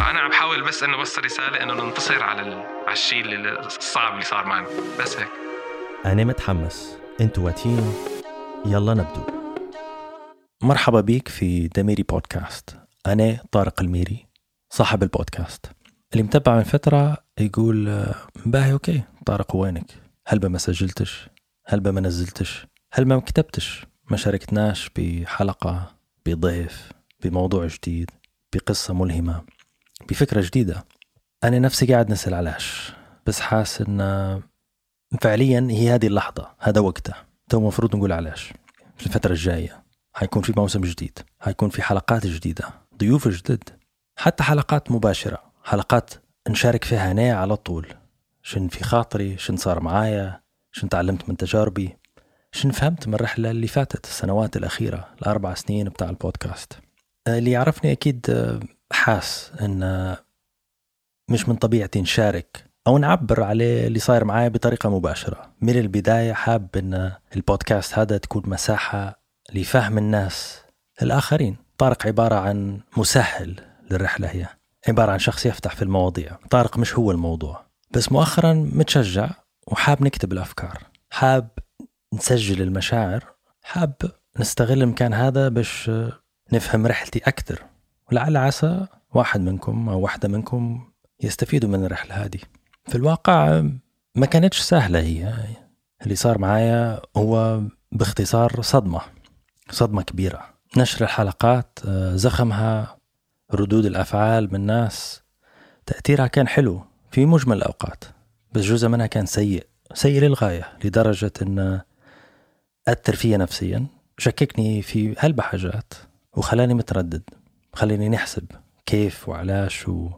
الموضوع هذا أنا عم بحاول بس إنه بس رسالة إنه ننتصر على ال... على الشيء اللي الصعب اللي صار معنا. بس هيك. أنا متحمس. أنتوا واتين. يلا نبدو. مرحبا بيك في دميري بودكاست. أنا طارق الدميري صاحب البودكاست. اللي متابع من فترة يقول باهي okay. طارق وينك؟ هل ما سجلتش؟ هل ما نزلتش هل ما كتبتش؟ ما شاركتناش بحلقة بضيف بموضوع جديد بقصة ملهمة. بفكرة جديدة. أنا نفسي قاعد نسأل علاش بس حاس إن فعليا هي هذه اللحظة هذا وقتها. تو المفروض نقول علاش في الفترة الجاية حيكون في موسم جديد حيكون في حلقات جديدة ضيوف جدد حتى حلقات مباشرة حلقات نشارك فيها أنا على طول. شن في خاطري شن صار معايا شن تعلمت من تجاربي شن فهمت من الرحلة اللي فاتت السنوات الأخيرة الأربع سنين بتاع البودكاست. اللي يعرفني أكيد حاس آه، مش من طبيعتي نشارك أو نعبر عليه اللي صاير معايا بطريقة مباشرة. من البداية حاب إن البودكاست هذا تكون مساحة لفهم الناس الآخرين. طارق عبارة عن مسهل للرحلة هي. عبارة عن شخص يفتح في المواضيع. طارق مش هو الموضوع. بس مؤخرا متشجع وحاب نكتب الأفكار. حاب نسجل المشاعر. حاب نستغل المكان هذا باش نفهم رحلتي أكثر. ولعل عسى واحد منكم أو واحدة منكم يستفيدوا من الرحلة هذه. في الواقع ما كانتش سهلة هي. اللي صار معايا هو باختصار صدمة صدمة كبيرة. نشر الحلقات آه، زخمها ردود الأفعال من ناس. تأثيرها كان حلو في مجمل الأوقات بس جزء منها كان سيء سيء للغاية لدرجة أن أثر فيا نفسيا شككني في هلبة حاجات وخلاني متردد. خلاني نحسب كيف وعلاش و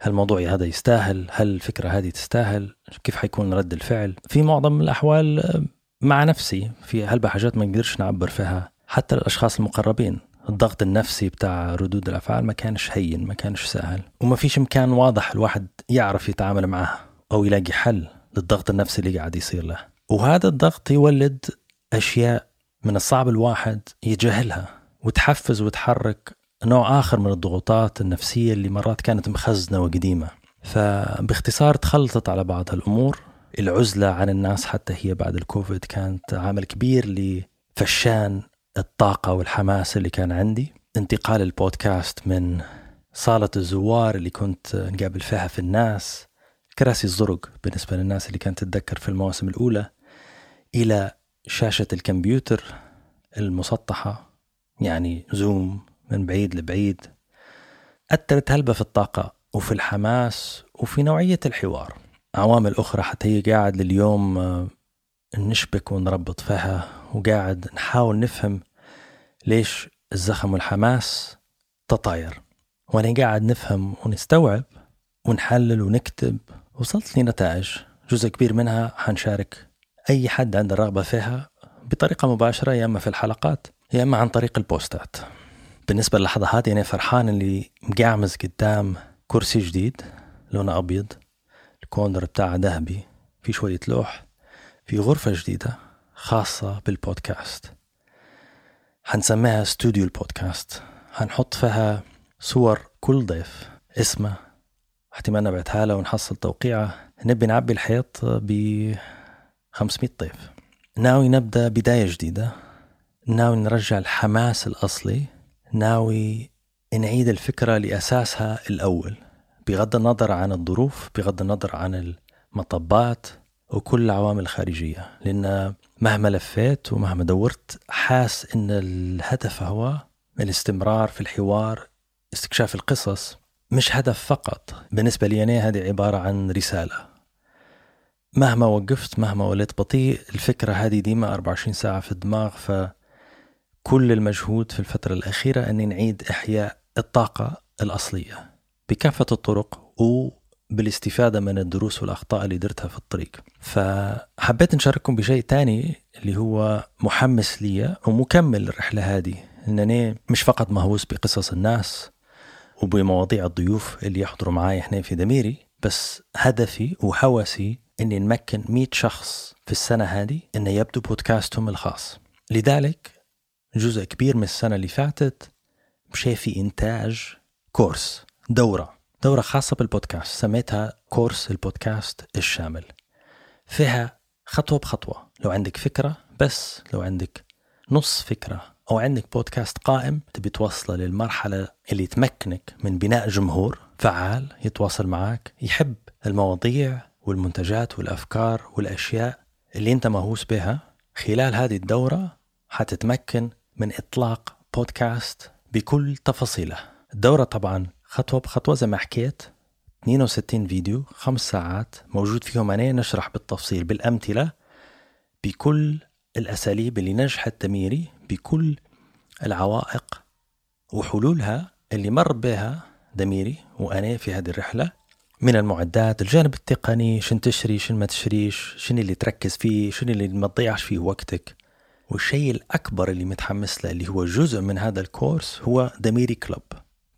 هل الموضوع هذا يستاهل هل الفكرة هذه تستاهل كيف حيكون رد الفعل. في معظم الأحوال آه، مع نفسي في هلبة حاجات ما نقدرش نعبر فيها. حتى الأشخاص المقربين الضغط النفسي بتاع ردود الأفعال ما كانش هين ما كانش سهل. وما فيش مكان واضح الواحد يعرف يتعامل معها أو يلاقي حل للضغط النفسي اللي قاعد يصير له. وهذا الضغط يولد أشياء من الصعب الواحد يتجاهلها وتحفز وتحرك نوع آخر من الضغوطات النفسية اللي مرات كانت مخزنة وقديمة. فباختصار تخلطت على بعض هالأمور العزلة عن الناس حتى هي بعد الكوفيد كانت عامل كبير لفشان الطاقة والحماس اللي كان عندي. انتقال البودكاست من صالة الزوار اللي كنت نقابل فيها في الناس كراسي الزرق بالنسبة للناس اللي كانت تتذكر في المواسم الأولى إلى شاشة الكمبيوتر المسطحة يعني زوم من بعيد لبعيد. أثرت هلبة في الطاقة وفي الحماس وفي نوعية الحوار. عوامل أخرى حتى هي قاعد لليوم آه، نشبك ونربط فيها وقاعد نحاول نفهم ليش الزخم والحماس تطاير. وأنا قاعد نفهم ونستوعب ونحلل ونكتب. وصلت لنتائج جزء كبير منها حنشارك أي حد عنده رغبة فيها بطريقة مباشرة يا إما في الحلقات يا إما عن طريق البوستات. بالنسبة للحظة هذه أنا فرحان اللي مقعمز قدام كرسي جديد لونة أبيض الكورنر بتاعه ذهبي في شوية لوح في غرفة جديدة خاصة بالبودكاست. حنسميها استوديو البودكاست. حنحط فيها صور كل ضيف اسمه احتمال نبعتها له ونحصل توقيعه. نبي نعبي الحيط ب 500 ضيف. ناوي نبدأ بداية جديدة. ناوي نرجع الحماس الأصلي. ناوي نعيد الفكرة لأساسها الأول. بغض النظر عن الظروف بغض النظر عن المطبات وكل العوامل الخارجية. لأن مهما لفيت ومهما دورت حاس أن الهدف هو الاستمرار في الحوار استكشاف القصص. مش هدف فقط. بالنسبة لي أنا هذه عبارة عن رسالة. مهما وقفت مهما وليت بطيء الفكرة هذه ديما 24 ساعة في الدماغ فكل المجهود في الفترة الأخيرة أني نعيد إحياء الطاقة الأصلية بكافة الطرق بالاستفادة من الدروس والأخطاء اللي درتها في الطريق. فحبيت نشارككم بشيء تاني اللي هو محمس لي ومكمل الرحلة هذه. أنني مش فقط مهووس بقصص الناس وبمواضيع الضيوف اللي يحضروا معي هنا في دميري بس هدفي وهوسي إني نمكن 100 شخص في السنة هذه إنه يبدو بودكاستهم الخاص. لذلك جزء كبير من السنة اللي فاتت مشي في إنتاج كورس دورة دورة خاصة بالبودكاست سميتها كورس البودكاست الشامل. فيها خطوة بخطوة. لو عندك فكرة بس لو عندك نص فكرة أو عندك بودكاست قائم تبي توصله للمرحلة اللي تمكنك من بناء جمهور فعال يتواصل معك يحب المواضيع والمنتجات والأفكار والأشياء اللي أنت مهووس بها خلال هذه الدورة حتتمكن من إطلاق بودكاست بكل تفاصيله. الدورة طبعا خطوة بخطوة زي ما حكيت. 62 فيديو خمس ساعات موجود فيهم أنا نشرح بالتفصيل بالأمثلة بكل الأساليب اللي نجحت تميري بكل العوائق وحلولها اللي مر بها دميري وأنا في هذه الرحلة. من المعدات الجانب التقني شن تشري شن ما تشريش شن اللي تركز فيه شن اللي ما تضيعش فيه وقتك. والشيء الأكبر اللي متحمس له اللي هو جزء من هذا الكورس هو دميري club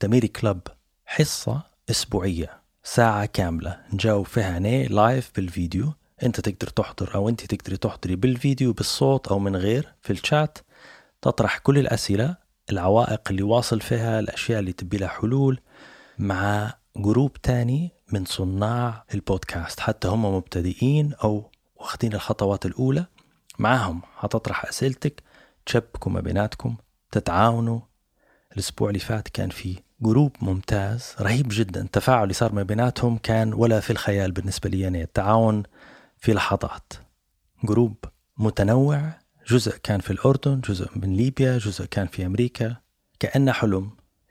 دميري club حصة أسبوعية ساعة كاملة. نجاوب فيها أنا live بالفيديو. أنت تقدر تحضر أو أنت تقدري تحضري بالفيديو بالصوت أو من غير في الشات. تطرح كل الأسئلة العوائق اللي واصل فيها الأشياء اللي تبي لها حلول مع group تاني من صناع البودكاست. حتى هم مبتدئين أو واخدين الخطوات الأولى. معاهم هتطرح أسئلتك تشبكوا ما بيناتكم تتعاونوا. الأسبوع اللي فات كان في group ممتاز رهيب جدا. التفاعل اللي صار ما بيناتهم كان ولا في الخيال بالنسبة لي. يعني التعاون في لحظات. group متنوع جزء كان في الأردن جزء من ليبيا جزء كان في أمريكا. كأنه حلم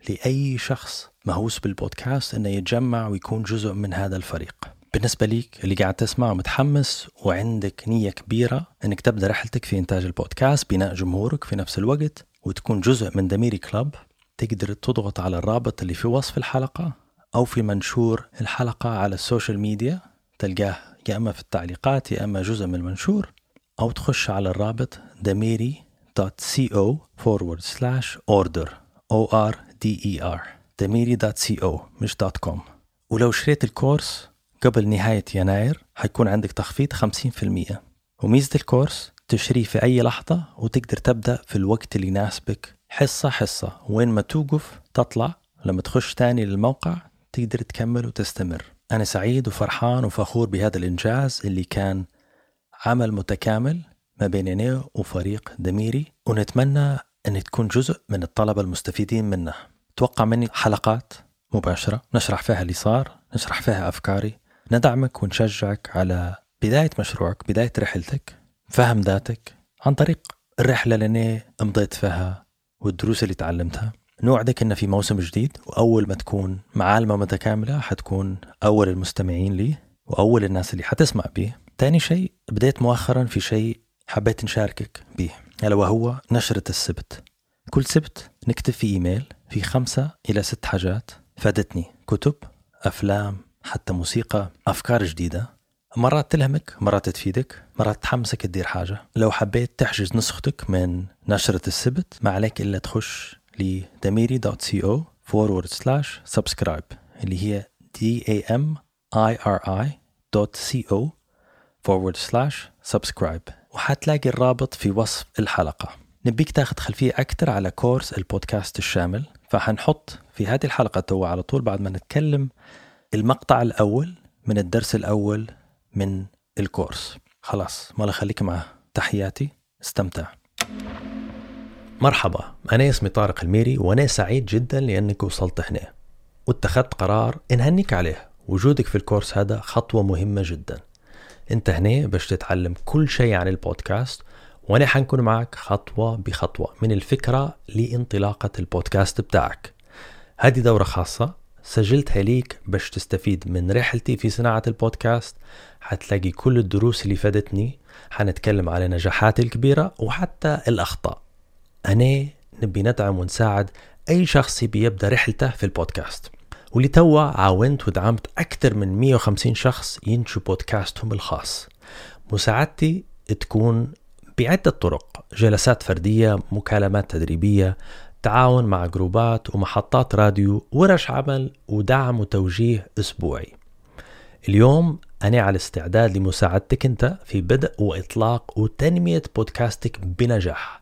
لأي شخص مهووس بالبودكاست أنه يتجمع ويكون جزء من هذا الفريق. بالنسبة ليك اللي قاعد تسمع ومتحمس وعندك نية كبيرة أنك تبدأ رحلتك في إنتاج البودكاست بناء جمهورك في نفس الوقت وتكون جزء من دميري club تقدر تضغط على الرابط اللي في وصف الحلقة أو في منشور الحلقة على ال social media تلقاه يا إما في التعليقات يا إما جزء من المنشور أو تخش على الرابط damiri.co forward slash order o r d e r damiri.co مش .com. ولو شريت الكورس قبل نهاية يناير حيكون عندك تخفيض 50% وميزة الكورس تشريه في أي لحظة وتقدر تبدأ في الوقت اللي يناسبك. حصة حصة. وين ما توقف تطلع. لما تخش تاني للموقع تقدر تكمل وتستمر. أنا سعيد وفرحان وفخور بهذا الإنجاز اللي كان عمل متكامل ما بين أنا وفريق دميري. ونتمنى أن تكون جزء من الطلبة المستفيدين منه. توقع مني حلقات مباشرة. نشرح فيها اللي صار نشرح فيها أفكاري. ندعمك ونشجعك على بداية مشروعك بداية رحلتك فهم ذاتك عن طريق الرحلة اللي أنا مضيت فيها والدروس اللي تعلمتها. نوعدك إن في موسم جديد وأول ما تكون معالمة متكاملة حتكون أول المستمعين لي وأول الناس اللي حتسمع بيه. تاني شيء بديت مؤخرا في شيء حبيت نشاركك به ألا وهو نشرة السبت. كل سبت نكتب في إيميل في خمسة إلى ست حاجات فادتني كتب أفلام حتى موسيقى أفكار جديدة. مرات تلهمك مرات تفيدك مرات تحمسك تدير حاجة. لو حبيت تحجز نسختك من نشرة السبت ما عليك إلا تخش لدميري.co forward slash subscribe اللي هي d a m i r i .co forward slash subscribe. وحتلاقي الرابط في وصف الحلقة. نبيك تاخذ خلفية أكثر على كورس البودكاست الشامل. فحنحط في هذه الحلقة تو على طول بعد ما نتكلم المقطع الأول من الدرس الأول من الكورس. خلاص ما خليك معه. تحياتي. استمتع. مرحبا. أنا اسمي طارق الميري وأنا سعيد جدا لأنك وصلت هنا. واتخذت قرار انهنيك عليه. وجودك في الكورس هذا خطوة مهمة جدا. أنت هنا باش تتعلم كل شيء عن البودكاست وأنا حنكون معك خطوة بخطوة من الفكرة لانطلاقة البودكاست بتاعك. هذه دورة خاصة سجلتها ليك باش تستفيد من رحلتي في صناعة البودكاست. حتلاقي كل الدروس اللي فادتني. حنتكلم على نجاحاتي الكبيرة وحتى الأخطاء. أنا نبي ندعم ونساعد أي شخص يبي يبدأ رحلته في البودكاست. ولتوا عاونت ودعمت أكثر من 150 شخص ينشوا بودكاستهم الخاص. مساعدتي تكون بعدة طرق. جلسات فردية مكالمات تدريبية تعاون مع جروبات ومحطات راديو ورش عمل ودعم وتوجيه أسبوعي. اليوم أنا على استعداد لمساعدتك أنت في بدء وإطلاق وتنمية بودكاستك بنجاح.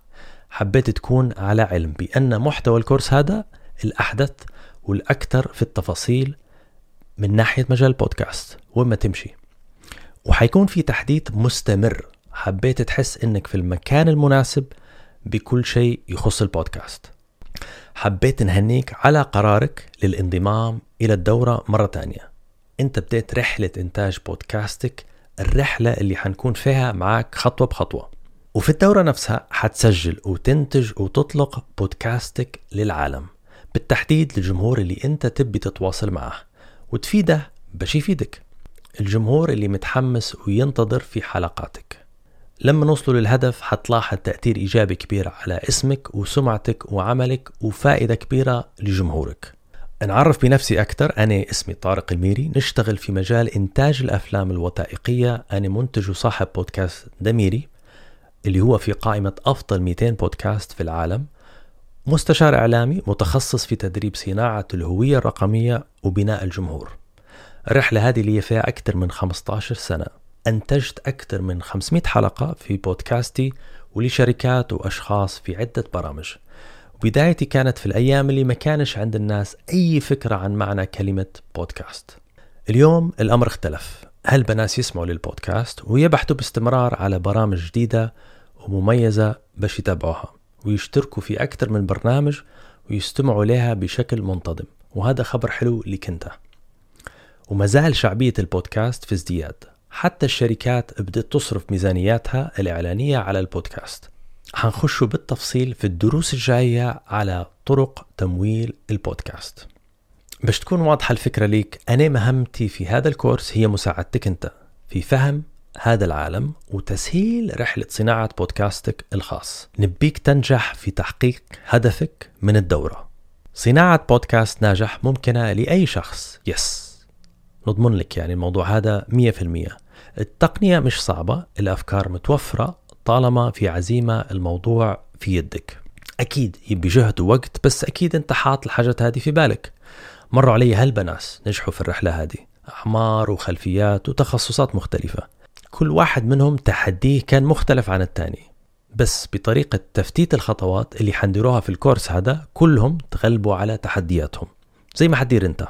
حبيت تكون على علم بأن محتوى الكورس هذا الأحدث والأكثر في التفاصيل من ناحية مجال البودكاست. وين ما تمشي. وحيكون في تحديث مستمر. حبيت تحس إنك في المكان المناسب بكل شيء يخص البودكاست. حبيت نهنيك على قرارك للانضمام إلى الدورة مرة تانية. أنت بديت رحلة إنتاج بودكاستك الرحلة اللي حنكون فيها معك خطوة بخطوة. وفي الدورة نفسها حتسجل وتنتج وتطلق بودكاستك للعالم بالتحديد للجمهور اللي أنت تبي تتواصل معه. وتفيده باش يفيدك. الجمهور اللي متحمس وينتظر في حلقاتك. لما نوصلوا للهدف حتلاحظ تأثير إيجابي كبير على اسمك وسمعتك وعملك وفائدة كبيرة لجمهورك. نعرف بنفسي أكثر أنا اسمي طارق الميري. نشتغل في مجال إنتاج الأفلام الوثائقية. أنا منتج وصاحب بودكاست دميري اللي هو في قائمة أفضل 200 بودكاست في العالم. مستشار إعلامي متخصص في تدريب صناعة الهوية الرقمية وبناء الجمهور. الرحلة هذه اللي فيها أكثر من 15 سنة. أنتجت أكثر من 500 حلقة في بودكاستي ولشركات وأشخاص في عدة برامج. بدايتي كانت في الأيام اللي ما كانش عند الناس أي فكرة عن معنى كلمة بودكاست. اليوم الأمر اختلف. هل بناس يسمعوا للبودكاست ويبحثوا باستمرار على برامج جديدة ومميزة باش يتابعوها ويشتركوا في أكثر من برنامج ويستمعوا لها بشكل منتظم؟ وهذا خبر حلو لك انت وما زال شعبية البودكاست في ازدياد. حتى الشركات بدأت تصرف ميزانياتها الإعلانية على البودكاست. حنخش بالتفصيل في الدروس الجاية على طرق تمويل البودكاست. باش تكون واضحة الفكرة ليك أنا مهمتي في هذا الكورس هي مساعدتك أنت في فهم هذا العالم وتسهيل رحلة صناعة بودكاستك الخاص. نبيك تنجح في تحقيق هدفك من الدورة. صناعة بودكاست ناجح ممكنة لأي شخص. يس. نضمن لك يعني الموضوع هذا 100% التقنية مش صعبة الأفكار متوفرة طالما في عزيمة الموضوع في يدك. أكيد يبي جهد ووقت بس أكيد أنت حاط الحاجات هذه في بالك. مروا علي هالبناس نجحوا في الرحلة هذه. أعمار وخلفيات وتخصصات مختلفة. كل واحد منهم تحديه كان مختلف عن الثاني بس بطريقة تفتيت الخطوات اللي حنديروها في الكورس هذا كلهم تغلبوا على تحدياتهم. زي ما حدير أنت.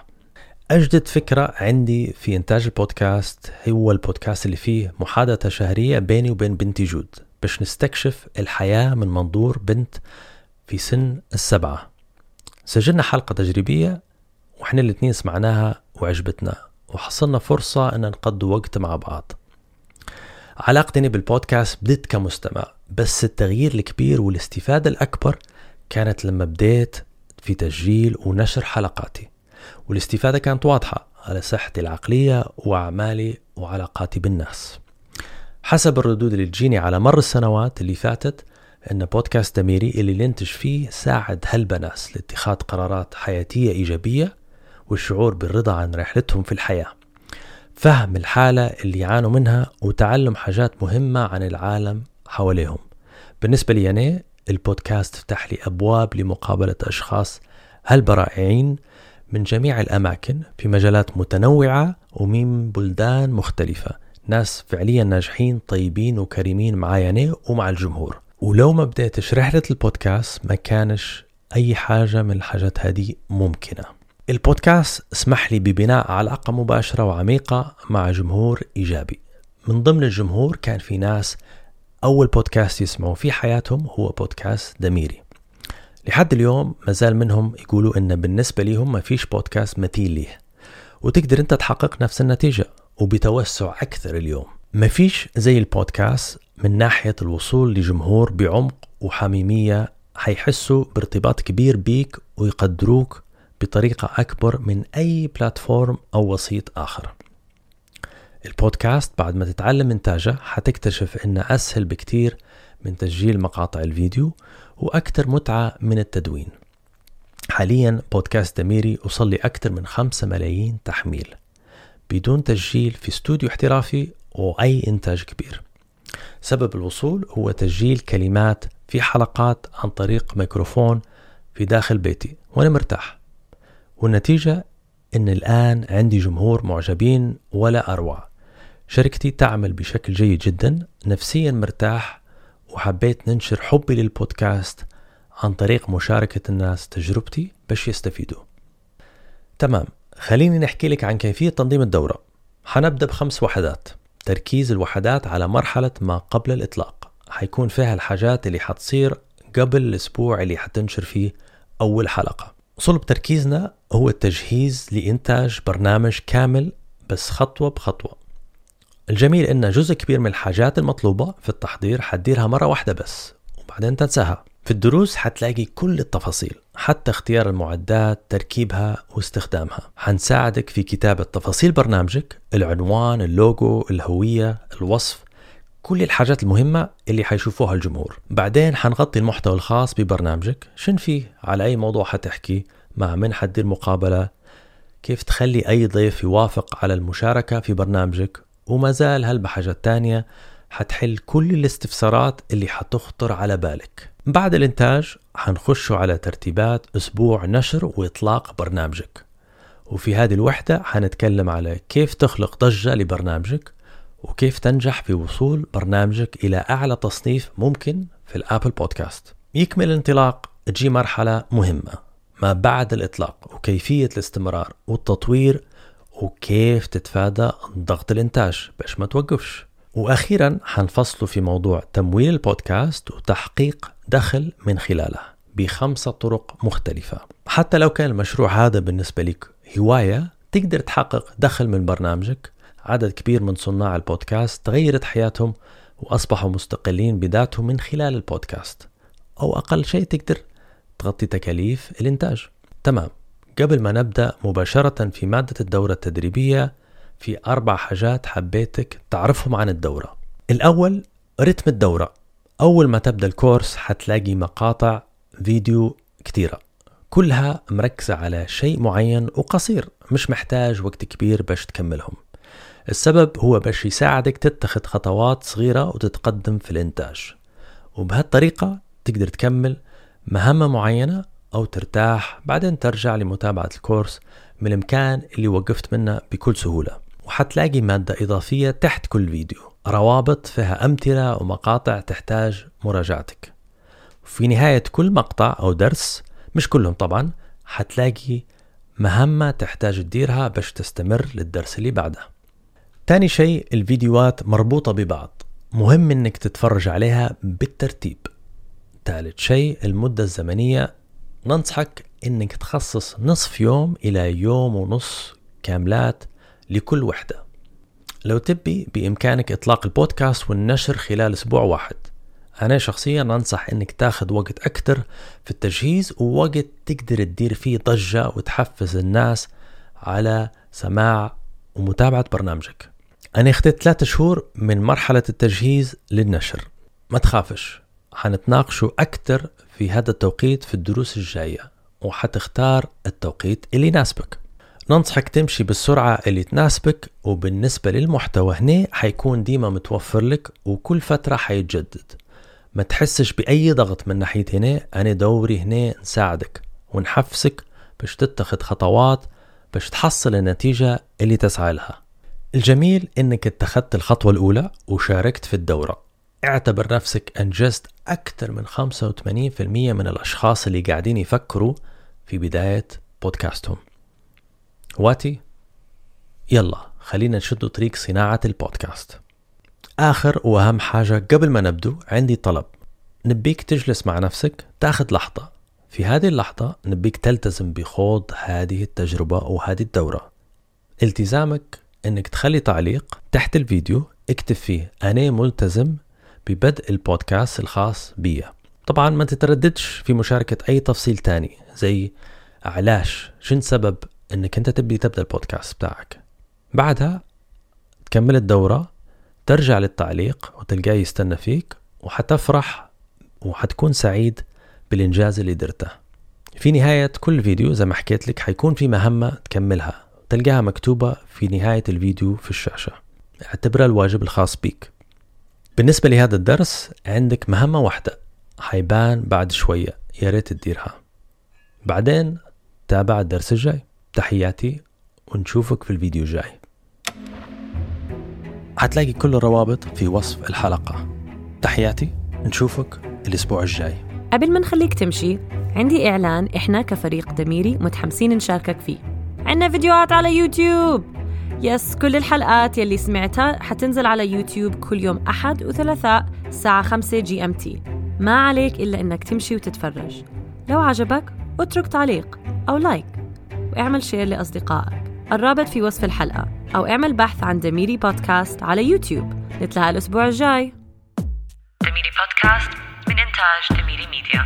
أجدد فكرة عندي في إنتاج البودكاست هو البودكاست اللي فيه محادثة شهرية بيني وبين بنتي جود. باش نستكشف الحياة من منظور بنت في سن السبعة. سجلنا حلقة تجريبية وإحنا الاثنين سمعناها وعجبتنا وحصلنا فرصة أن نقضي وقت مع بعض. علاقتي بالبودكاست بديت كمستمع بس التغيير الكبير والاستفادة الأكبر كانت لما بديت في تسجيل ونشر حلقاتي. والاستفادة كانت واضحة على صحتي العقلية وأعمالي وعلاقاتي بالناس حسب الردود اللي تجيني على مر السنوات اللي فاتت أن بودكاست دميري اللي ننتج فيه ساعد هالبناس لاتخاذ قرارات حياتية إيجابية والشعور بالرضا عن رحلتهم في الحياة. فهم الحالة اللي يعانوا منها وتعلم حاجات مهمة عن العالم حواليهم. بالنسبة لي أنا البودكاست فتح لي أبواب لمقابلة أشخاص هالبرائعين من جميع الأماكن في مجالات متنوعة ومن بلدان مختلفة. ناس فعليا ناجحين طيبين وكريمين معايا أنا ومع الجمهور. ولو ما بديتش رحلة البودكاست ما كانش أي حاجة من الحاجات هذه ممكنة. البودكاست اسمح لي ببناء علاقة مباشرة وعميقة مع جمهور إيجابي. من ضمن الجمهور كان في ناس أول بودكاست يسمعوا في حياتهم هو بودكاست دميري. لحد اليوم مازال منهم يقولوا إن بالنسبة ليهم ما فيش بودكاست مثيل ليه. وتقدر أنت تحقق نفس النتيجة وبتوسع أكثر اليوم. ما فيش زي البودكاست من ناحية الوصول لجمهور بعمق وحميمية حيحسوا بارتباط كبير بيك ويقدروك بطريقة أكبر من أي بلاتفورم أو وسيط آخر. البودكاست بعد ما تتعلم إنتاجه حتكتشف إنه أسهل بكتير من تسجيل مقاطع الفيديو وأكثر متعة من التدوين. حاليا بودكاست دميري وصل أكثر من 5 ملايين تحميل. بدون تسجيل في استوديو احترافي وأي إنتاج كبير. سبب الوصول هو تسجيل كلمات في حلقات عن طريق ميكروفون في داخل بيتي وأنا مرتاح. والنتيجة إن الآن عندي جمهور معجبين ولا أروع. شركتي تعمل بشكل جيد جدا نفسيا مرتاح وحبيت ننشر حبي للبودكاست عن طريق مشاركة الناس تجربتي باش يستفيدوا. تمام خليني نحكي لك عن كيفية تنظيم الدورة. حنبدأ بخمس وحدات. تركيز الوحدات على مرحلة ما قبل الإطلاق. حيكون فيها الحاجات اللي حتصير قبل الأسبوع اللي حتنشر فيه أول حلقة. صلب تركيزنا هو التجهيز لإنتاج برنامج كامل بس خطوة بخطوة. الجميل إن جزء كبير من الحاجات المطلوبة في التحضير حتديرها مرة واحدة بس وبعدين تنساها. في الدروس حتلاقي كل التفاصيل حتى اختيار المعدات تركيبها واستخدامها. حنساعدك في كتابة تفاصيل برنامجك العنوان اللوجو الهوية الوصف كل الحاجات المهمة اللي حيشوفوها الجمهور. بعدين حنغطي المحتوى الخاص ببرنامجك. شن فيه؟ على أي موضوع حتحكي؟ مع من حتدير مقابلة؟ كيف تخلي أي ضيف يوافق على المشاركة في برنامجك؟ وما زال هالبحاجات تانية حتحل كل الاستفسارات اللي حتخطر على بالك. بعد الإنتاج حنخشوا على ترتيبات أسبوع نشر وإطلاق برنامجك. وفي هذه الوحدة حنتكلم على كيف تخلق ضجة لبرنامجك وكيف تنجح في وصول برنامجك إلى أعلى تصنيف ممكن في الأبل بودكاست. يكمل الانطلاق تجي مرحلة مهمة. ما بعد الإطلاق وكيفية الاستمرار والتطوير وكيف تتفادى ضغط الإنتاج باش ما توقفش. وأخيرا حنفصلوا في موضوع تمويل البودكاست وتحقيق دخل من خلاله بخمسة طرق مختلفة. حتى لو كان المشروع هذا بالنسبة لك هواية تقدر تحقق دخل من برنامجك. عدد كبير من صناع البودكاست تغيرت حياتهم وأصبحوا مستقلين بذاتهم من خلال البودكاست. أو أقل شيء تقدر تغطي تكاليف الإنتاج. تمام. قبل ما نبدأ مباشرة في مادة الدورة التدريبية في أربع حاجات حبيتك تعرفهم عن الدورة. الأول رتم الدورة. أول ما تبدأ الكورس حتلاقي مقاطع فيديو كتيرة. كلها مركزة على شيء معين وقصير مش محتاج وقت كبير باش تكملهم. السبب هو باش يساعدك تتخذ خطوات صغيرة وتتقدم في الإنتاج. وبهالطريقة تقدر تكمل مهمة معينة أو ترتاح بعدين ترجع لمتابعة الكورس من المكان اللي وقفت منه بكل سهولة. وحتلاقي مادة إضافية تحت كل فيديو. روابط فيها أمثلة ومقاطع تحتاج مراجعتك. في نهاية كل مقطع أو درس مش كلهم طبعا حتلاقي مهمة تحتاج تديرها باش تستمر للدرس اللي بعده. تاني شيء الفيديوهات مربوطة ببعض. مهم إنك تتفرج عليها بالترتيب. ثالث شيء المدة الزمنية ننصحك إنك تخصص نصف يوم إلى يوم ونص كاملات لكل وحدة. لو تبي بإمكانك إطلاق البودكاست والنشر خلال أسبوع واحد. أنا شخصيا أنصح إنك تاخذ وقت أكتر في التجهيز ووقت تقدر تدير فيه ضجة وتحفز الناس على سماع ومتابعة برنامجك. أنا أخذت ثلاثة شهور من مرحلة التجهيز للنشر. ما تخافش حنتناقشوا أكتر في هذا التوقيت في الدروس الجاية وحتختار التوقيت اللي يناسبك. ننصحك تمشي بالسرعة اللي تناسبك وبالنسبة للمحتوى هنا حيكون ديما متوفر لك وكل فترة حيتجدد. ما تحسش بأي ضغط من ناحية هنا أنا دوري هنا نساعدك ونحفزك باش تتخذ خطوات باش تحصل النتيجة اللي تسعى لها. الجميل إنك اتخذت الخطوة الأولى وشاركت في الدورة. اعتبر نفسك أنجزت أكثر من 85% من الأشخاص اللي قاعدين يفكروا في بداية بودكاستهم. واتي يلا خلينا نشد طريق صناعة البودكاست. آخر وأهم حاجة قبل ما نبدو عندي طلب. نبيك تجلس مع نفسك تاخذ لحظة. في هذه اللحظة نبيك تلتزم بخوض هذه التجربة وهذه الدورة. التزامك إنك تخلي تعليق تحت الفيديو اكتب فيه أنا ملتزم ببدء البودكاست الخاص بي طبعا ما تترددش في مشاركة أي تفصيل تاني زي علاش؟ شن سبب إنك أنت تبي تبدأ البودكاست بتاعك؟ بعدها تكمل الدورة ترجع للتعليق وتلقاه يستنى فيك وحتفرح وحتكون سعيد بالإنجاز اللي درته. في نهاية كل فيديو زي ما حكيت لك حيكون في مهمة تكملها. تلقاها مكتوبة في نهاية الفيديو في الشاشة. اعتبرها الواجب الخاص بيك. بالنسبة لهذا الدرس عندك مهمة واحدة. حيبان بعد شوية. يا ريت تديرها. بعدين تابع الدرس الجاي. تحياتي ونشوفك في الفيديو الجاي. حتلاقي كل الروابط في وصف الحلقة. تحياتي. نشوفك الأسبوع الجاي. قبل ما نخليك تمشي عندي إعلان إحنا كفريق دميري متحمسين نشاركك فيه. عنا فيديوهات على يوتيوب. yes كل الحلقات يلي سمعتها حتنزل على يوتيوب كل يوم أحد وثلاثاء الساعة 5 GMT ما عليك إلا إنك تمشي وتتفرج. لو عجبك اترك تعليق أو like واعمل share لأصدقائك. الرابط في وصف الحلقة أو اعمل بحث عن دميري بودكاست على يوتيوب. نتلاقى الأسبوع الجاي. دميري بودكاست من إنتاج دميري ميديا.